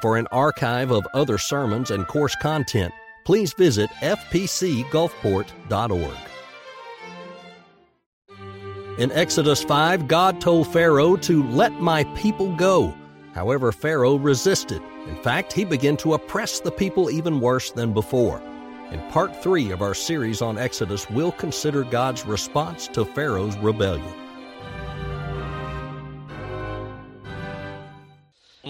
For an archive of other sermons and course content, please visit fpcgulfport.org. In Exodus 5, God told Pharaoh to let my people go. However, Pharaoh resisted. In fact, he began to oppress the people even worse than before. In part 3 of our series on Exodus, we'll consider God's response to Pharaoh's rebellion.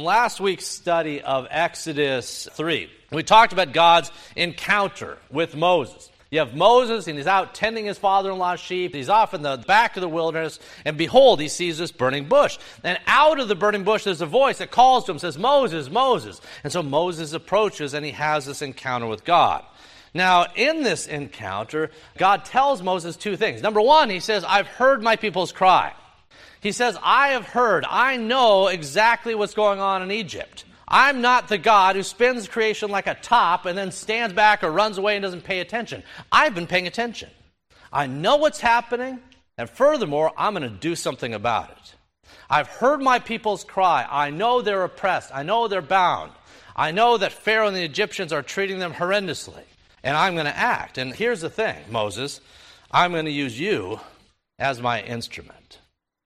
Last week's study of Exodus 3, we talked about God's encounter with Moses. You have Moses, and he's out tending his father in law's sheep. He's off in the back of the wilderness, and behold, he sees this burning bush. And out of the burning bush, there's a voice that calls to him, says, Moses, Moses. And so Moses approaches, and he has this encounter with God. Now, in this encounter, God tells Moses two things. Number one, he says, I've heard my people's cry. He says, I have heard, I know exactly what's going on in Egypt. I'm not the God who spins creation like a top and then stands back or runs away and doesn't pay attention. I've been paying attention. I know what's happening, and furthermore, I'm going to do something about it. I've heard my people's cry. I know they're oppressed. I know they're bound. I know that Pharaoh and the Egyptians are treating them horrendously. And I'm going to act. And here's the thing, Moses I'm going to use you as my instrument.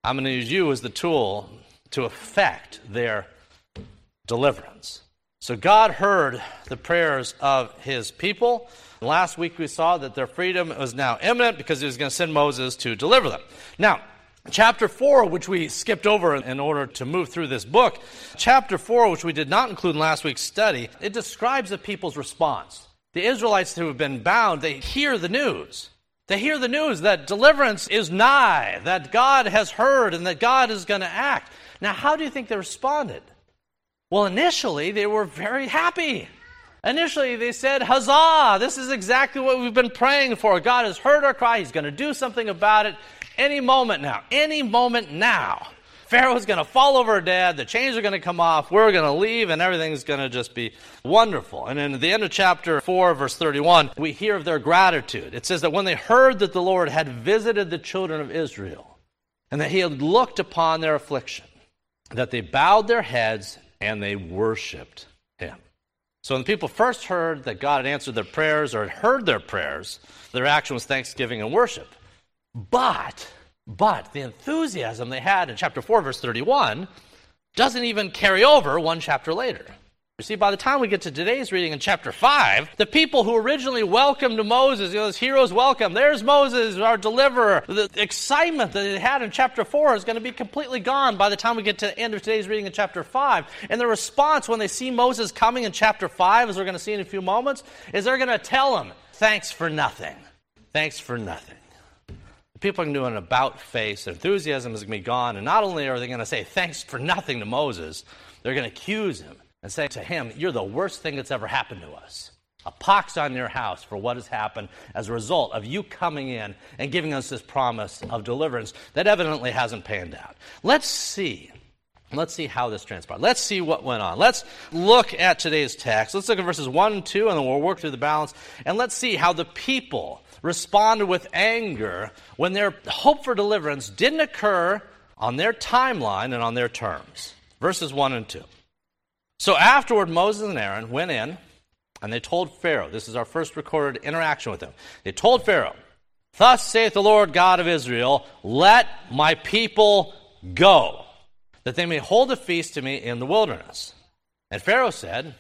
I'm going to use you as the tool to effect their deliverance. So God heard the prayers of his people. Last week we saw that their freedom was now imminent because he was going to send Moses to deliver them. Now, chapter 4, which we skipped over in order to move through this book, chapter 4, which we did not include in last week's study, it describes the people's response. The Israelites who have been bound, they hear the news. They hear the news that deliverance is nigh, that God has heard, and that God is going to act. Now, how do you think they responded? Well, initially, they were very happy. Initially, they said, Huzzah! This is exactly what we've been praying for. God has heard our cry. He's going to do something about it any moment now. Any moment now. Pharaoh's going to fall over dead. The chains are going to come off. We're going to leave, and everything's going to just be wonderful. And in the end of chapter 4, verse 31, we hear of their gratitude. It says that when they heard that the Lord had visited the children of Israel and that he had looked upon their affliction, that they bowed their heads and they worshiped him. So when the people first heard that God had answered their prayers or had heard their prayers, their action was thanksgiving and worship. But but the enthusiasm they had in chapter 4, verse 31, doesn't even carry over one chapter later. You see, by the time we get to today's reading in chapter 5, the people who originally welcomed Moses, you know, welcome, there's Moses, our deliverer, the excitement that they had in chapter 4 is going to be completely gone by the time we get to the end of today's reading in chapter 5. And the response when they see Moses coming in chapter 5, as we're going to see in a few moments, is they're going to tell him, thanks for nothing. Thanks for nothing people are going to do an about face. Enthusiasm is going to be gone. And not only are they going to say thanks for nothing to Moses, they're going to accuse him and say to him, You're the worst thing that's ever happened to us. A pox on your house for what has happened as a result of you coming in and giving us this promise of deliverance that evidently hasn't panned out. Let's see. Let's see how this transpired. Let's see what went on. Let's look at today's text. Let's look at verses 1 and 2, and then we'll work through the balance. And let's see how the people responded with anger when their hope for deliverance didn't occur on their timeline and on their terms. Verses 1 and 2. So afterward, Moses and Aaron went in and they told Pharaoh, this is our first recorded interaction with him. They told Pharaoh, Thus saith the Lord God of Israel, let my people go, that they may hold a feast to me in the wilderness. And Pharaoh said,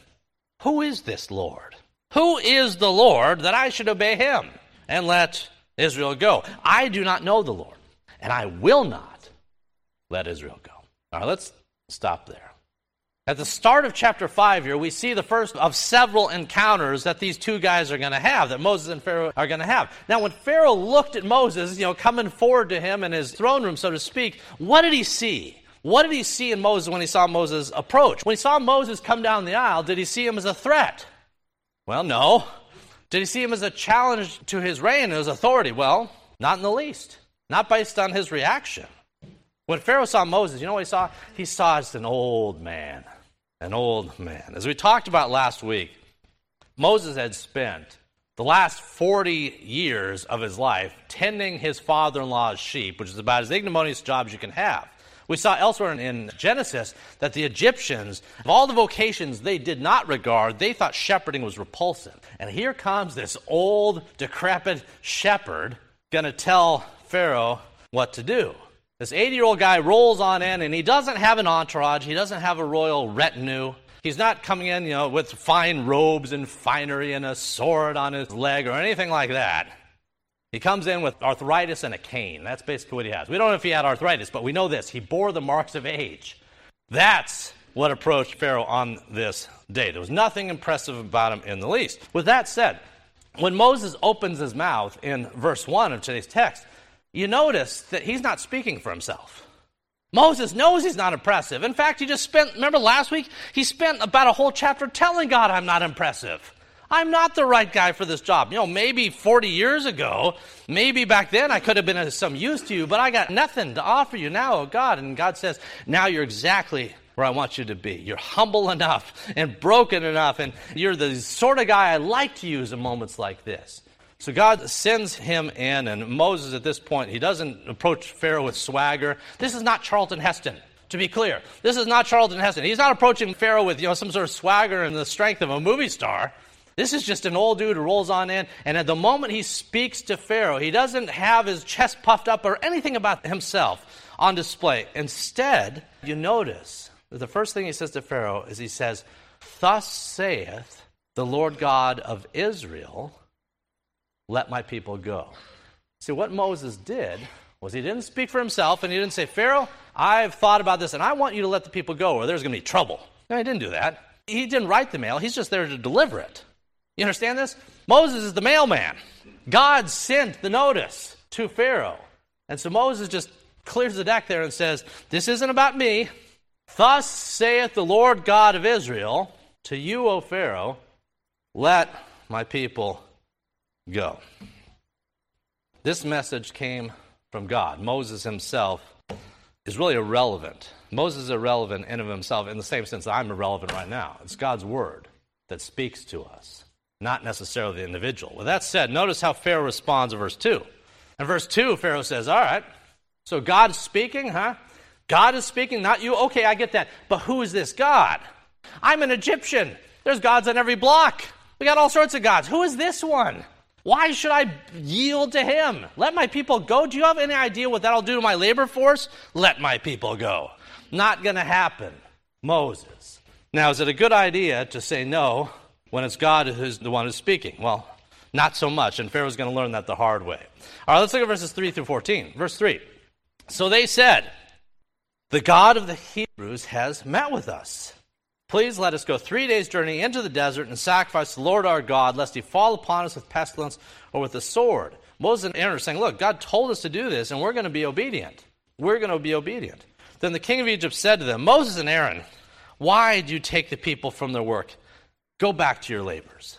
Who is this Lord? Who is the Lord that I should obey him? And let Israel go. I do not know the Lord, and I will not let Israel go. All right, let's stop there. At the start of chapter 5 here, we see the first of several encounters that these two guys are going to have, that Moses and Pharaoh are going to have. Now, when Pharaoh looked at Moses, you know, coming forward to him in his throne room, so to speak, what did he see? What did he see in Moses when he saw Moses approach? When he saw Moses come down the aisle, did he see him as a threat? Well, no. Did he see him as a challenge to his reign and his authority? Well, not in the least. Not based on his reaction. When Pharaoh saw Moses, you know what he saw? He saw as an old man. An old man. As we talked about last week, Moses had spent the last 40 years of his life tending his father in law's sheep, which is about as ignominious job as you can have. We saw elsewhere in Genesis that the Egyptians, of all the vocations they did not regard, they thought shepherding was repulsive. And here comes this old, decrepit shepherd going to tell Pharaoh what to do. This 80 year old guy rolls on in, and he doesn't have an entourage, he doesn't have a royal retinue. He's not coming in, you know, with fine robes and finery and a sword on his leg or anything like that. He comes in with arthritis and a cane. That's basically what he has. We don't know if he had arthritis, but we know this. He bore the marks of age. That's what approached Pharaoh on this day. There was nothing impressive about him in the least. With that said, when Moses opens his mouth in verse 1 of today's text, you notice that he's not speaking for himself. Moses knows he's not impressive. In fact, he just spent, remember last week? He spent about a whole chapter telling God, I'm not impressive. I'm not the right guy for this job. You know, maybe 40 years ago, maybe back then I could have been of some use to you, but I got nothing to offer you now, oh God. And God says, now you're exactly where I want you to be. You're humble enough and broken enough, and you're the sort of guy I like to use in moments like this. So God sends him in, and Moses at this point, he doesn't approach Pharaoh with swagger. This is not Charlton Heston to be clear. This is not Charlton Heston. He's not approaching Pharaoh with you know some sort of swagger and the strength of a movie star. This is just an old dude who rolls on in, and at the moment he speaks to Pharaoh, he doesn't have his chest puffed up or anything about himself on display. Instead, you notice that the first thing he says to Pharaoh is he says, Thus saith the Lord God of Israel, let my people go. See, what Moses did was he didn't speak for himself and he didn't say, Pharaoh, I've thought about this and I want you to let the people go or there's going to be trouble. No, he didn't do that. He didn't write the mail, he's just there to deliver it. You understand this? Moses is the mailman. God sent the notice to Pharaoh. And so Moses just clears the deck there and says, This isn't about me. Thus saith the Lord God of Israel to you, O Pharaoh, let my people go. This message came from God. Moses himself is really irrelevant. Moses is irrelevant in of himself in the same sense that I'm irrelevant right now. It's God's word that speaks to us not necessarily the individual. With that said, notice how Pharaoh responds in verse 2. In verse 2, Pharaoh says, All right, so God's speaking, huh? God is speaking, not you. Okay, I get that. But who is this God? I'm an Egyptian. There's gods on every block. We got all sorts of gods. Who is this one? Why should I yield to him? Let my people go. Do you have any idea what that'll do to my labor force? Let my people go. Not going to happen. Moses. Now, is it a good idea to say no when it's God who's the one who's speaking? Well, not so much, and Pharaoh's going to learn that the hard way. All right, let's look at verses 3 through 14. Verse 3. So they said, The God of the Hebrews has met with us. Please let us go three days' journey into the desert and sacrifice the Lord our God, lest he fall upon us with pestilence or with the sword. Moses and Aaron are saying, Look, God told us to do this, and we're going to be obedient. We're going to be obedient. Then the king of Egypt said to them, Moses and Aaron, why do you take the people from their work Go back to your labors.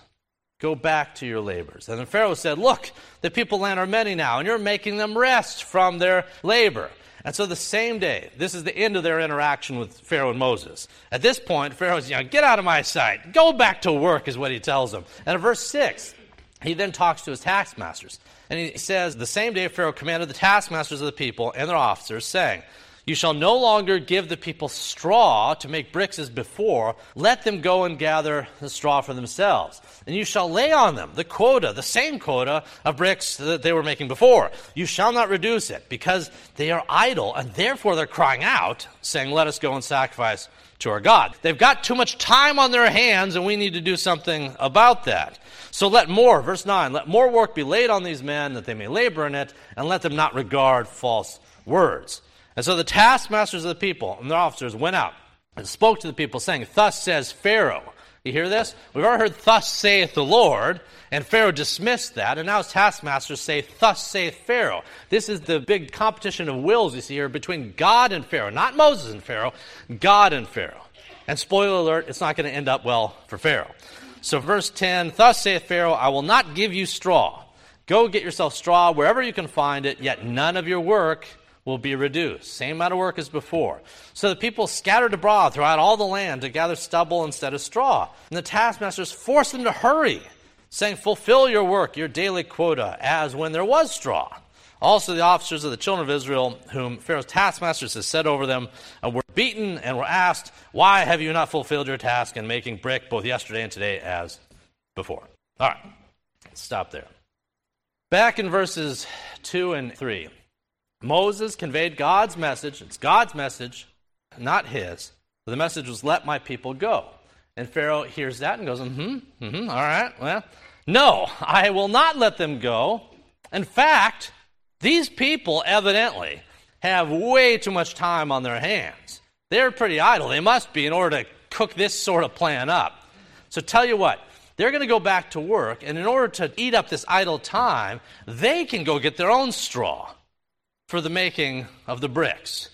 Go back to your labors. And Pharaoh said, Look, the people land are many now, and you're making them rest from their labor. And so the same day, this is the end of their interaction with Pharaoh and Moses. At this point, Pharaoh's, you know, get out of my sight. Go back to work, is what he tells them. And in verse 6, he then talks to his taskmasters. And he says, The same day Pharaoh commanded the taskmasters of the people and their officers, saying, you shall no longer give the people straw to make bricks as before. Let them go and gather the straw for themselves. And you shall lay on them the quota, the same quota of bricks that they were making before. You shall not reduce it, because they are idle, and therefore they're crying out, saying, Let us go and sacrifice to our God. They've got too much time on their hands, and we need to do something about that. So let more, verse 9, let more work be laid on these men that they may labor in it, and let them not regard false words. And so the taskmasters of the people and their officers went out and spoke to the people, saying, Thus says Pharaoh. You hear this? We've already heard, Thus saith the Lord, and Pharaoh dismissed that, and now his taskmasters say, Thus saith Pharaoh. This is the big competition of wills you see here between God and Pharaoh, not Moses and Pharaoh, God and Pharaoh. And spoiler alert, it's not going to end up well for Pharaoh. So, verse 10 Thus saith Pharaoh, I will not give you straw. Go get yourself straw wherever you can find it, yet none of your work will be reduced. Same amount of work as before. So the people scattered abroad throughout all the land to gather stubble instead of straw. And the taskmasters forced them to hurry, saying, Fulfill your work, your daily quota, as when there was straw. Also, the officers of the children of Israel, whom Pharaoh's taskmasters had set over them, uh, were beaten and were asked, Why have you not fulfilled your task in making brick both yesterday and today as before? All right, stop there. Back in verses 2 and 3, Moses conveyed God's message. It's God's message, not his. The message was, Let my people go. And Pharaoh hears that and goes, Mm hmm, mm hmm, all right, well, no, I will not let them go. In fact, these people evidently have way too much time on their hands. They're pretty idle. They must be in order to cook this sort of plan up. So tell you what, they're going to go back to work, and in order to eat up this idle time, they can go get their own straw for the making of the bricks.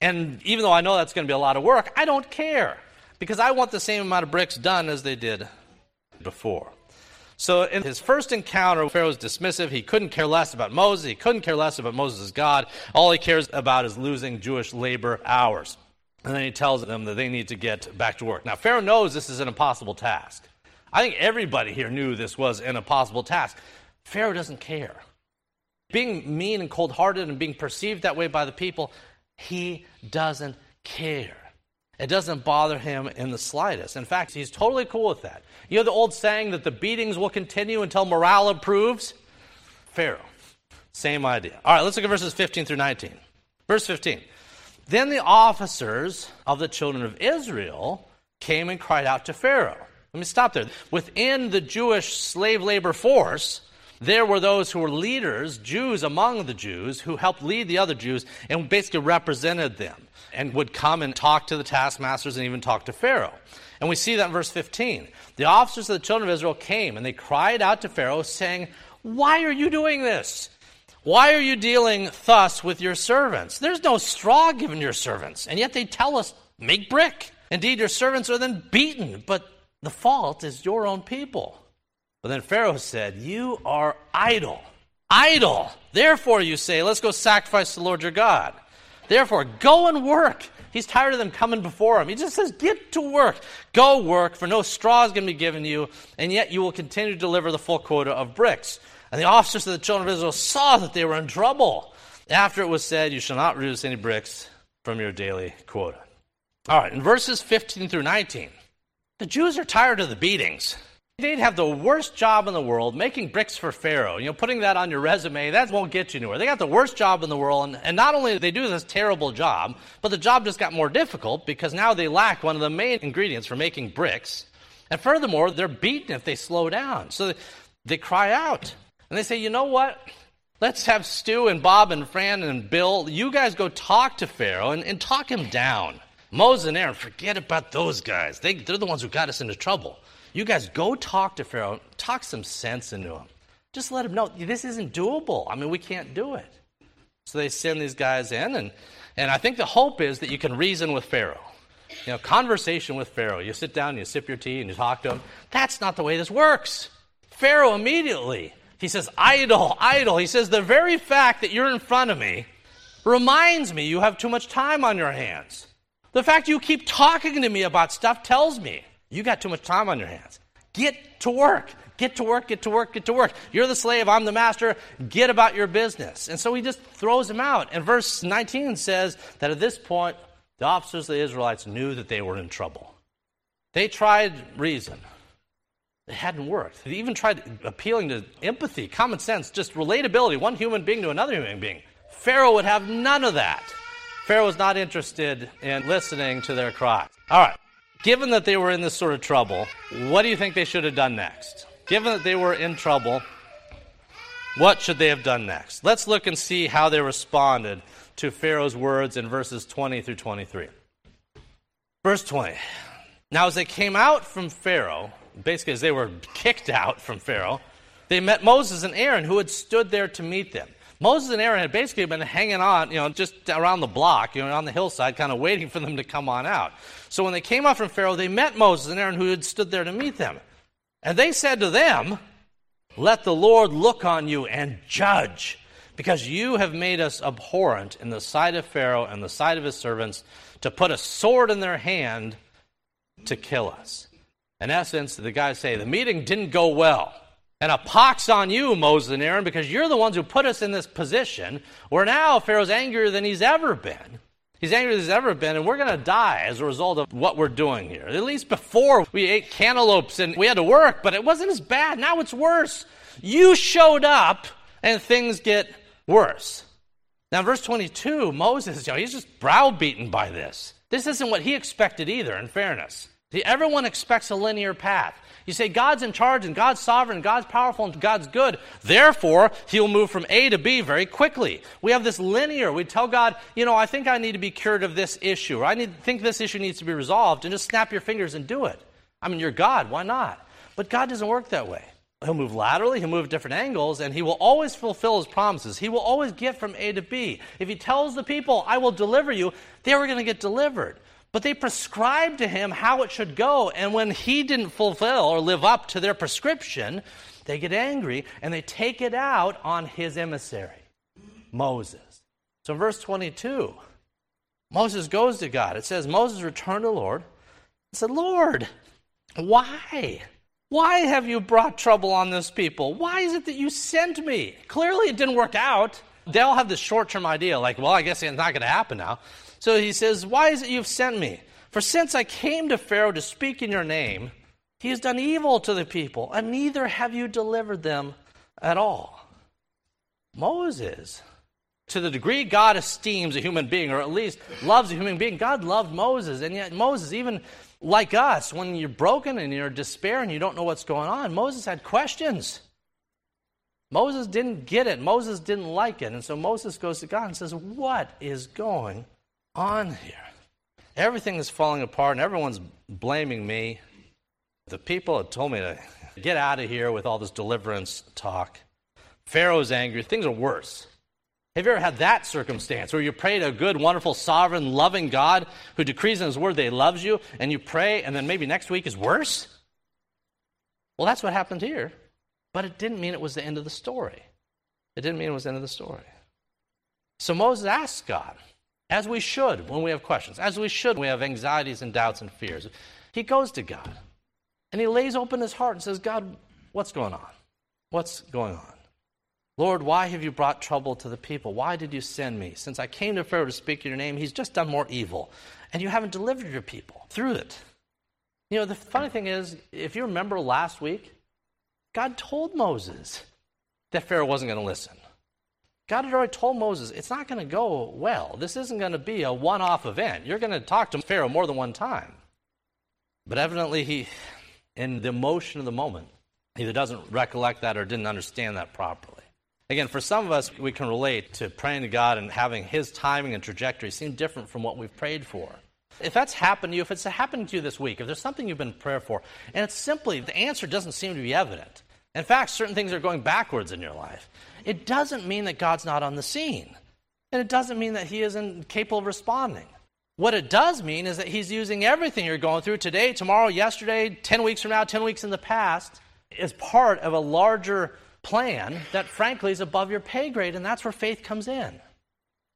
And even though I know that's going to be a lot of work, I don't care because I want the same amount of bricks done as they did before. So, in his first encounter, Pharaoh was dismissive. He couldn't care less about Moses. He couldn't care less about Moses' God. All he cares about is losing Jewish labor hours. And then he tells them that they need to get back to work. Now, Pharaoh knows this is an impossible task. I think everybody here knew this was an impossible task. Pharaoh doesn't care. Being mean and cold hearted and being perceived that way by the people, he doesn't care. It doesn't bother him in the slightest. In fact, he's totally cool with that. You know the old saying that the beatings will continue until morale improves? Pharaoh. Same idea. All right, let's look at verses 15 through 19. Verse 15. Then the officers of the children of Israel came and cried out to Pharaoh. Let me stop there. Within the Jewish slave labor force, there were those who were leaders, Jews among the Jews, who helped lead the other Jews and basically represented them and would come and talk to the taskmasters and even talk to Pharaoh. And we see that in verse 15. The officers of the children of Israel came and they cried out to Pharaoh, saying, Why are you doing this? Why are you dealing thus with your servants? There's no straw given your servants, and yet they tell us, Make brick. Indeed, your servants are then beaten, but the fault is your own people. But then Pharaoh said, You are idle. Idle. Therefore, you say, Let's go sacrifice to the Lord your God. Therefore, go and work. He's tired of them coming before him. He just says, Get to work. Go work, for no straw is going to be given you, and yet you will continue to deliver the full quota of bricks. And the officers of the children of Israel saw that they were in trouble. After it was said, You shall not reduce any bricks from your daily quota. All right, in verses 15 through 19, the Jews are tired of the beatings. They'd have the worst job in the world making bricks for Pharaoh. You know, putting that on your resume, that won't get you anywhere. They got the worst job in the world, and, and not only did they do this terrible job, but the job just got more difficult because now they lack one of the main ingredients for making bricks. And furthermore, they're beaten if they slow down. So they, they cry out. And they say, you know what? Let's have Stu and Bob and Fran and Bill, you guys go talk to Pharaoh and, and talk him down. Moses and Aaron, forget about those guys. They, they're the ones who got us into trouble. You guys go talk to Pharaoh, talk some sense into him. Just let him know this isn't doable. I mean, we can't do it. So they send these guys in, and, and I think the hope is that you can reason with Pharaoh. You know, conversation with Pharaoh. You sit down, you sip your tea, and you talk to him. That's not the way this works. Pharaoh immediately, he says, idle, idle. He says, the very fact that you're in front of me reminds me you have too much time on your hands. The fact you keep talking to me about stuff tells me you got too much time on your hands. Get to work. Get to work, get to work, get to work. You're the slave, I'm the master. Get about your business. And so he just throws him out. And verse 19 says that at this point, the officers of the Israelites knew that they were in trouble. They tried reason. It hadn't worked. They even tried appealing to empathy, common sense, just relatability, one human being to another human being. Pharaoh would have none of that. Pharaoh was not interested in listening to their cries. All right given that they were in this sort of trouble, what do you think they should have done next? Given that they were in trouble, what should they have done next? Let's look and see how they responded to Pharaoh's words in verses 20 through 23. Verse 20. Now, as they came out from Pharaoh, basically as they were kicked out from Pharaoh, they met Moses and Aaron, who had stood there to meet them. Moses and Aaron had basically been hanging on, you know, just around the block, you know, on the hillside, kind of waiting for them to come on out. So when they came out from Pharaoh, they met Moses and Aaron, who had stood there to meet them. And they said to them, Let the Lord look on you and judge, because you have made us abhorrent in the sight of Pharaoh and the sight of his servants, to put a sword in their hand to kill us. In essence, the guys say, The meeting didn't go well. And a pox on you, Moses and Aaron, because you're the ones who put us in this position where now Pharaoh's angrier than he's ever been. He's angrier than he's ever been, and we're going to die as a result of what we're doing here. At least before we ate cantaloupes and we had to work, but it wasn't as bad. Now it's worse. You showed up, and things get worse. Now, verse 22, Moses, you know, he's just browbeaten by this. This isn't what he expected either, in fairness. Everyone expects a linear path. You say God's in charge and God's sovereign, and God's powerful and God's good. Therefore, he'll move from A to B very quickly. We have this linear. We tell God, you know, I think I need to be cured of this issue, or I need, think this issue needs to be resolved, and just snap your fingers and do it. I mean, you're God. Why not? But God doesn't work that way. He'll move laterally, he'll move at different angles, and he will always fulfill his promises. He will always get from A to B. If he tells the people, I will deliver you, they were going to get delivered. But they prescribed to him how it should go. And when he didn't fulfill or live up to their prescription, they get angry and they take it out on his emissary, Moses. So, verse 22, Moses goes to God. It says, Moses returned to the Lord and said, Lord, why? Why have you brought trouble on this people? Why is it that you sent me? Clearly, it didn't work out. They all have this short term idea, like, well, I guess it's not going to happen now. So he says, Why is it you've sent me? For since I came to Pharaoh to speak in your name, he has done evil to the people, and neither have you delivered them at all. Moses, to the degree God esteems a human being, or at least loves a human being, God loved Moses. And yet, Moses, even like us, when you're broken and you're in despair and you don't know what's going on, Moses had questions. Moses didn't get it. Moses didn't like it. And so Moses goes to God and says, What is going on here? Everything is falling apart and everyone's blaming me. The people had told me to get out of here with all this deliverance talk. Pharaoh's angry. Things are worse. Have you ever had that circumstance where you pray to a good, wonderful, sovereign, loving God who decrees in His Word that He loves you, and you pray, and then maybe next week is worse? Well, that's what happened here. But it didn't mean it was the end of the story. It didn't mean it was the end of the story. So Moses asked God, as we should when we have questions, as we should when we have anxieties and doubts and fears. He goes to God and he lays open his heart and says, God, what's going on? What's going on? Lord, why have you brought trouble to the people? Why did you send me? Since I came to Pharaoh to speak your name, he's just done more evil. And you haven't delivered your people through it. You know, the funny thing is, if you remember last week, God told Moses that Pharaoh wasn't going to listen. God had already told Moses, it's not going to go well. This isn't going to be a one off event. You're going to talk to Pharaoh more than one time. But evidently, he, in the emotion of the moment, either doesn't recollect that or didn't understand that properly. Again, for some of us, we can relate to praying to God and having His timing and trajectory seem different from what we've prayed for. If that's happened to you, if it's happened to you this week, if there's something you've been praying for, and it's simply the answer doesn't seem to be evident. In fact, certain things are going backwards in your life it doesn't mean that God's not on the scene. And it doesn't mean that He isn't capable of responding. What it does mean is that He's using everything you're going through today, tomorrow, yesterday, 10 weeks from now, 10 weeks in the past, as part of a larger plan that, frankly, is above your pay grade. And that's where faith comes in.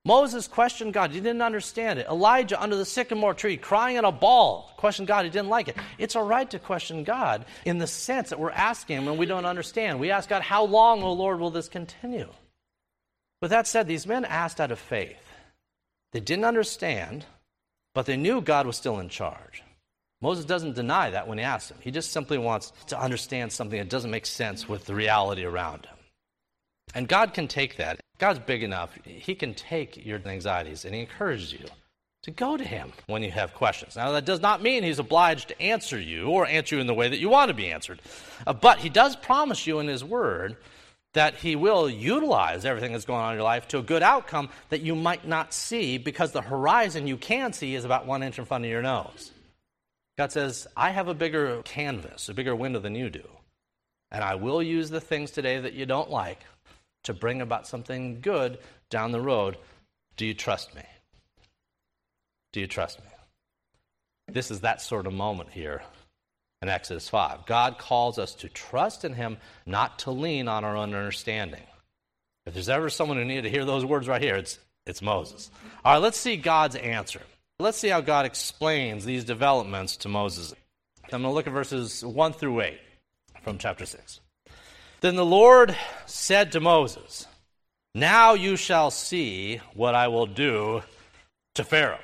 Moses questioned God. He didn't understand it. Elijah under the sycamore tree crying in a ball questioned God. He didn't like it. It's all right to question God in the sense that we're asking when we don't understand. We ask God, How long, O Lord, will this continue? With that said, these men asked out of faith. They didn't understand, but they knew God was still in charge. Moses doesn't deny that when he asks him. He just simply wants to understand something that doesn't make sense with the reality around him. And God can take that. God's big enough. He can take your anxieties and He encourages you to go to Him when you have questions. Now, that does not mean He's obliged to answer you or answer you in the way that you want to be answered. Uh, but He does promise you in His Word that He will utilize everything that's going on in your life to a good outcome that you might not see because the horizon you can see is about one inch in front of your nose. God says, I have a bigger canvas, a bigger window than you do. And I will use the things today that you don't like to bring about something good down the road. Do you trust me? Do you trust me? This is that sort of moment here in Exodus 5. God calls us to trust in Him, not to lean on our own understanding. If there's ever someone who needed to hear those words right here, it's, it's Moses. All right, let's see God's answer. Let's see how God explains these developments to Moses. I'm going to look at verses 1 through 8 from chapter 6. Then the Lord said to Moses, Now you shall see what I will do to Pharaoh.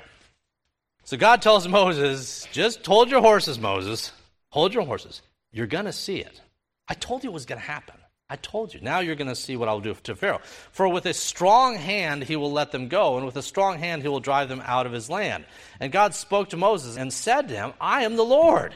So God tells Moses, Just hold your horses, Moses. Hold your horses. You're going to see it. I told you it was going to happen. I told you. Now you're going to see what I'll do to Pharaoh. For with a strong hand he will let them go, and with a strong hand he will drive them out of his land. And God spoke to Moses and said to him, I am the Lord.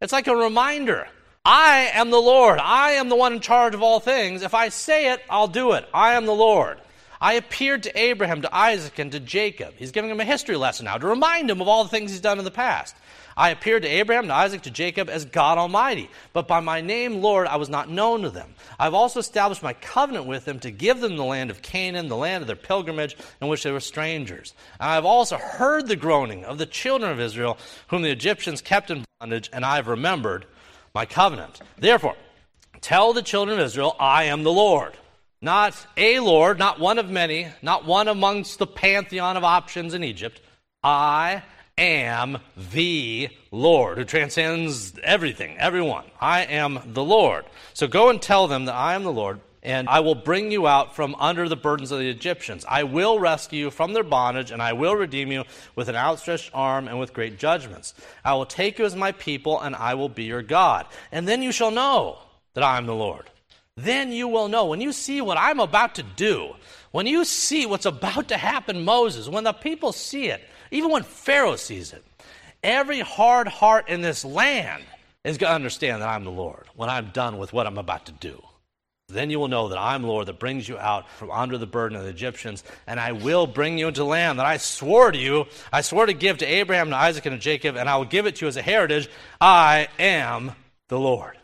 It's like a reminder. I am the Lord. I am the one in charge of all things. If I say it, I'll do it. I am the Lord. I appeared to Abraham, to Isaac, and to Jacob. He's giving him a history lesson now to remind him of all the things he's done in the past. I appeared to Abraham, to Isaac, to Jacob as God Almighty. But by my name, Lord, I was not known to them. I've also established my covenant with them to give them the land of Canaan, the land of their pilgrimage, in which they were strangers. And I've also heard the groaning of the children of Israel, whom the Egyptians kept in bondage, and I've remembered my covenant. Therefore, tell the children of Israel, I am the Lord. Not a Lord, not one of many, not one amongst the pantheon of options in Egypt. I am the Lord, who transcends everything, everyone. I am the Lord. So go and tell them that I am the Lord, and I will bring you out from under the burdens of the Egyptians. I will rescue you from their bondage, and I will redeem you with an outstretched arm and with great judgments. I will take you as my people, and I will be your God. And then you shall know that I am the Lord. Then you will know. When you see what I'm about to do, when you see what's about to happen, Moses, when the people see it, even when Pharaoh sees it, every hard heart in this land is going to understand that I'm the Lord when I'm done with what I'm about to do. Then you will know that I'm Lord that brings you out from under the burden of the Egyptians, and I will bring you into land that I swore to you. I swore to give to Abraham, to Isaac, and to Jacob, and I will give it to you as a heritage. I am the Lord.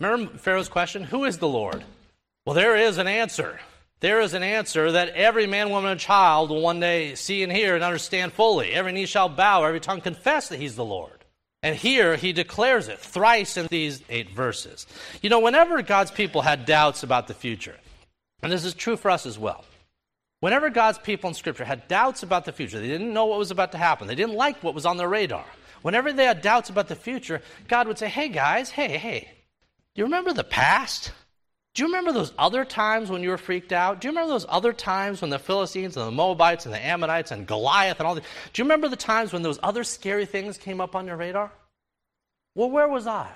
Remember Pharaoh's question? Who is the Lord? Well, there is an answer there is an answer that every man, woman, and child will one day see and hear and understand fully. Every knee shall bow, every tongue confess that he's the Lord. And here he declares it thrice in these eight verses. You know, whenever God's people had doubts about the future, and this is true for us as well, whenever God's people in Scripture had doubts about the future, they didn't know what was about to happen, they didn't like what was on their radar. Whenever they had doubts about the future, God would say, Hey guys, hey, hey, you remember the past? Do you remember those other times when you were freaked out? Do you remember those other times when the Philistines and the Moabites and the Ammonites and Goliath and all the Do you remember the times when those other scary things came up on your radar? Well, where was I?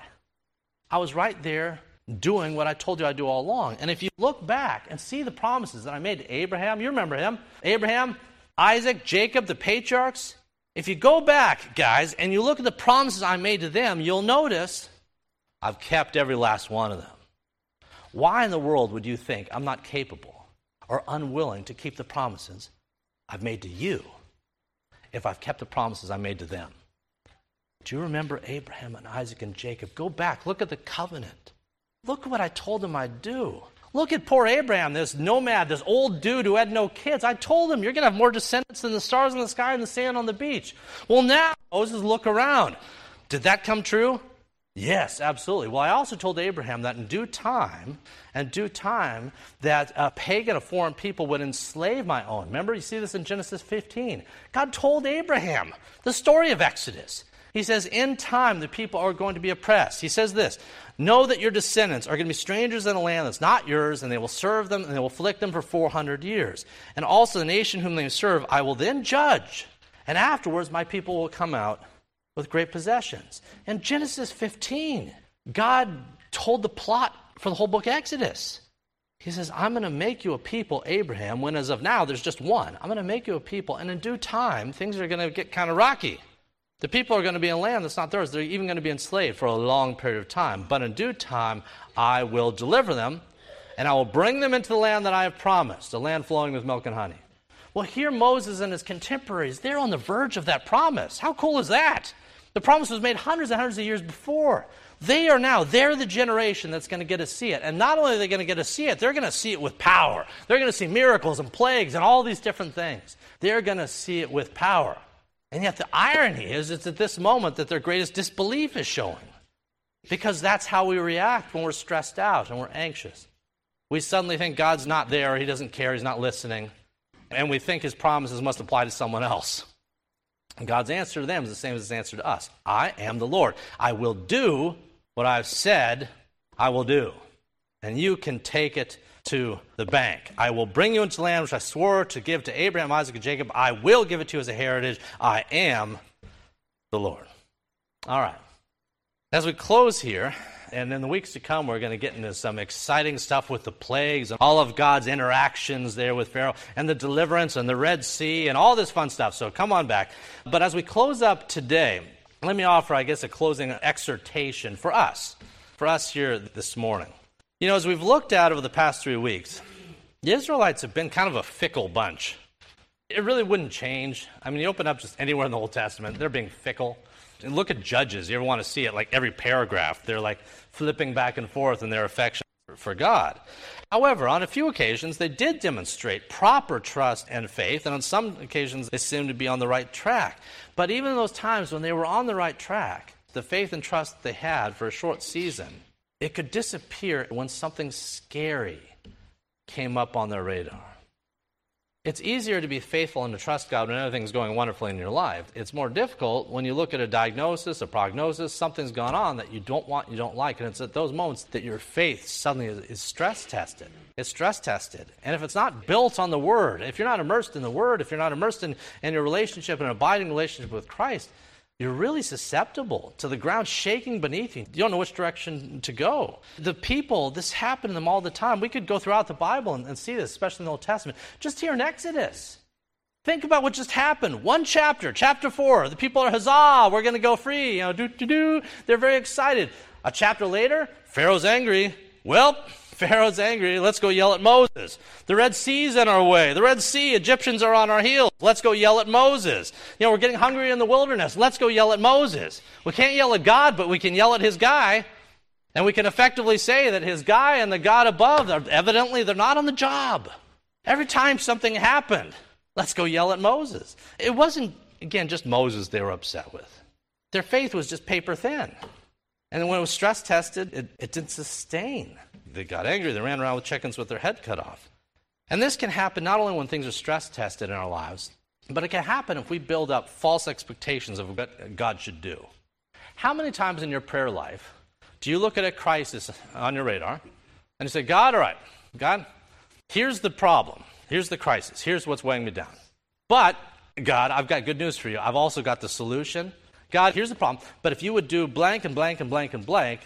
I was right there doing what I told you I'd do all along. And if you look back and see the promises that I made to Abraham, you remember him Abraham, Isaac, Jacob, the patriarchs. If you go back, guys, and you look at the promises I made to them, you'll notice I've kept every last one of them. Why in the world would you think I'm not capable or unwilling to keep the promises I've made to you if I've kept the promises I made to them? Do you remember Abraham and Isaac and Jacob? Go back, look at the covenant. Look at what I told them I'd do. Look at poor Abraham, this nomad, this old dude who had no kids. I told him, You're going to have more descendants than the stars in the sky and the sand on the beach. Well, now, Moses, look around. Did that come true? Yes, absolutely. Well, I also told Abraham that in due time, and due time, that a pagan, a foreign people would enslave my own. Remember, you see this in Genesis 15. God told Abraham the story of Exodus. He says, In time, the people are going to be oppressed. He says this Know that your descendants are going to be strangers in a land that's not yours, and they will serve them, and they will afflict them for 400 years. And also, the nation whom they serve, I will then judge. And afterwards, my people will come out with great possessions. In Genesis 15, God told the plot for the whole book Exodus. He says, I'm going to make you a people, Abraham, when as of now there's just one. I'm going to make you a people, and in due time, things are going to get kind of rocky. The people are going to be in land that's not theirs. They're even going to be enslaved for a long period of time. But in due time, I will deliver them, and I will bring them into the land that I have promised, a land flowing with milk and honey. Well, here Moses and his contemporaries, they're on the verge of that promise. How cool is that? The promise was made hundreds and hundreds of years before. They are now, they're the generation that's going to get to see it. And not only are they going to get to see it, they're going to see it with power. They're going to see miracles and plagues and all these different things. They're going to see it with power. And yet the irony is it's at this moment that their greatest disbelief is showing. Because that's how we react when we're stressed out and we're anxious. We suddenly think God's not there, He doesn't care, He's not listening. And we think His promises must apply to someone else. And God's answer to them is the same as his answer to us I am the Lord. I will do what I've said I will do. and you can take it to the bank. I will bring you into the land which I swore to give to Abraham, Isaac, and Jacob. I will give it to you as a heritage. I am the Lord. All right. As we close here, and in the weeks to come, we're going to get into some exciting stuff with the plagues and all of God's interactions there with Pharaoh and the deliverance and the Red Sea and all this fun stuff. So come on back. But as we close up today, let me offer, I guess, a closing exhortation for us, for us here this morning. You know, as we've looked at over the past three weeks, the Israelites have been kind of a fickle bunch. It really wouldn't change. I mean, you open up just anywhere in the Old Testament, they're being fickle. And look at Judges. You ever want to see it? Like every paragraph, they're like flipping back and forth in their affection for God. However, on a few occasions, they did demonstrate proper trust and faith, and on some occasions, they seemed to be on the right track. But even in those times when they were on the right track, the faith and trust they had for a short season it could disappear when something scary came up on their radar. It's easier to be faithful and to trust God when everything's going wonderfully in your life. It's more difficult when you look at a diagnosis, a prognosis, something's gone on that you don't want, you don't like, and it's at those moments that your faith suddenly is, is stress tested. It's stress tested. And if it's not built on the Word, if you're not immersed in the Word, if you're not immersed in, in your relationship, an abiding relationship with Christ, you're really susceptible to the ground shaking beneath you. You don't know which direction to go. The people, this happened to them all the time. We could go throughout the Bible and, and see this, especially in the Old Testament. Just here in Exodus. Think about what just happened. One chapter, chapter four. The people are huzzah, we're going to go free. You know, do do do. They're very excited. A chapter later, Pharaoh's angry. Well, Pharaoh's angry. Let's go yell at Moses. The Red Sea's in our way. The Red Sea, Egyptians are on our heels. Let's go yell at Moses. You know, we're getting hungry in the wilderness. Let's go yell at Moses. We can't yell at God, but we can yell at his guy. And we can effectively say that his guy and the God above, are, evidently, they're not on the job. Every time something happened, let's go yell at Moses. It wasn't, again, just Moses they were upset with. Their faith was just paper thin. And when it was stress tested, it, it didn't sustain they got angry. They ran around with chickens with their head cut off. And this can happen not only when things are stress tested in our lives, but it can happen if we build up false expectations of what God should do. How many times in your prayer life do you look at a crisis on your radar and you say, God, all right, God, here's the problem. Here's the crisis. Here's what's weighing me down. But, God, I've got good news for you. I've also got the solution. God, here's the problem. But if you would do blank and blank and blank and blank,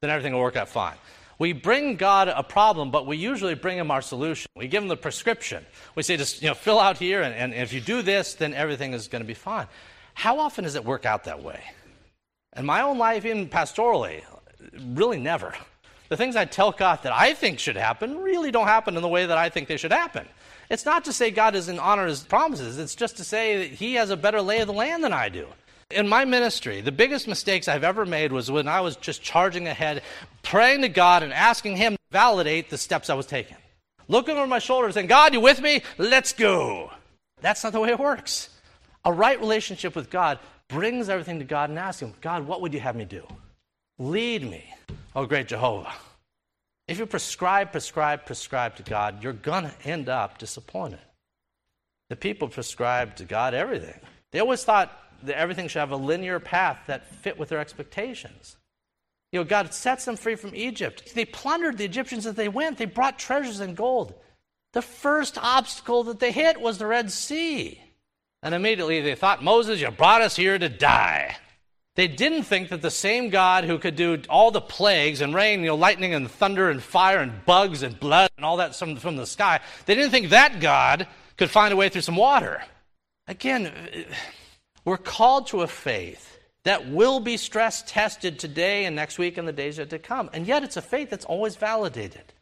then everything will work out fine. We bring God a problem, but we usually bring him our solution. We give him the prescription. We say, just you know, fill out here, and, and if you do this, then everything is going to be fine. How often does it work out that way? In my own life, even pastorally, really never. The things I tell God that I think should happen really don't happen in the way that I think they should happen. It's not to say God doesn't honor his promises, it's just to say that he has a better lay of the land than I do. In my ministry, the biggest mistakes I've ever made was when I was just charging ahead, praying to God and asking Him to validate the steps I was taking. Looking over my shoulder and God, you with me? Let's go. That's not the way it works. A right relationship with God brings everything to God and asks Him, God, what would you have me do? Lead me, oh great Jehovah. If you prescribe, prescribe, prescribe to God, you're going to end up disappointed. The people prescribed to God everything. They always thought that everything should have a linear path that fit with their expectations. You know, God sets them free from Egypt. They plundered the Egyptians as they went. They brought treasures and gold. The first obstacle that they hit was the Red Sea. And immediately they thought, Moses, you brought us here to die. They didn't think that the same God who could do all the plagues and rain, you know, lightning and thunder and fire and bugs and blood and all that from, from the sky, they didn't think that God could find a way through some water. Again, we're called to a faith that will be stress tested today and next week and the days yet to come. And yet it's a faith that's always validated.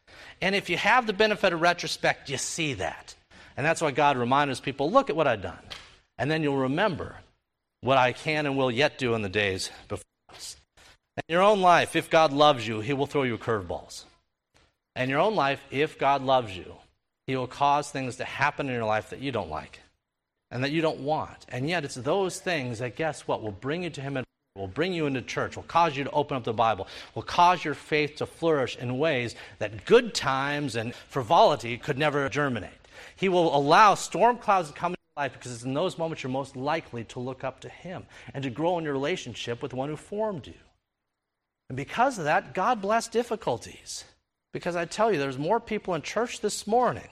And if you have the benefit of retrospect, you see that. And that's why God reminds his people look at what I've done. And then you'll remember what I can and will yet do in the days before us. In your own life, if God loves you, he will throw you curveballs. In your own life, if God loves you, he will cause things to happen in your life that you don't like and that you don't want. And yet, it's those things that, guess what, will bring you to Him and will bring you into church, will cause you to open up the Bible, will cause your faith to flourish in ways that good times and frivolity could never germinate. He will allow storm clouds to come into your life because it's in those moments you're most likely to look up to Him and to grow in your relationship with the one who formed you. And because of that, God bless difficulties. Because I tell you, there's more people in church this morning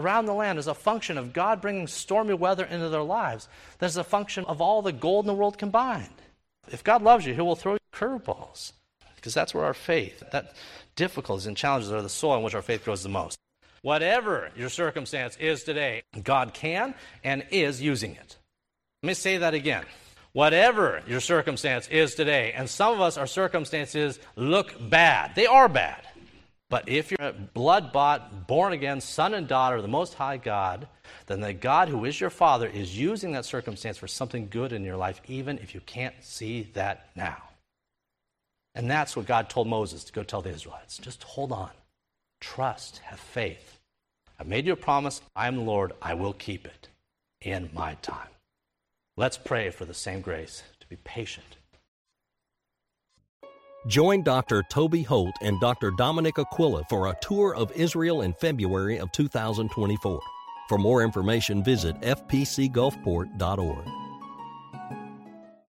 around the land is a function of God bringing stormy weather into their lives That's a function of all the gold in the world combined. If God loves you, He will throw you curveballs because that's where our faith, that difficulties and challenges are the soil in which our faith grows the most. Whatever your circumstance is today, God can and is using it. Let me say that again. Whatever your circumstance is today, and some of us, our circumstances look bad. They are bad. But if you're a blood bought, born again son and daughter of the Most High God, then the God who is your Father is using that circumstance for something good in your life, even if you can't see that now. And that's what God told Moses to go tell the Israelites. Just hold on, trust, have faith. I've made you a promise. I am the Lord. I will keep it in my time. Let's pray for the same grace to be patient Join Dr. Toby Holt and Dr. Dominic Aquila for a tour of Israel in February of 2024. For more information, visit fpcgulfport.org.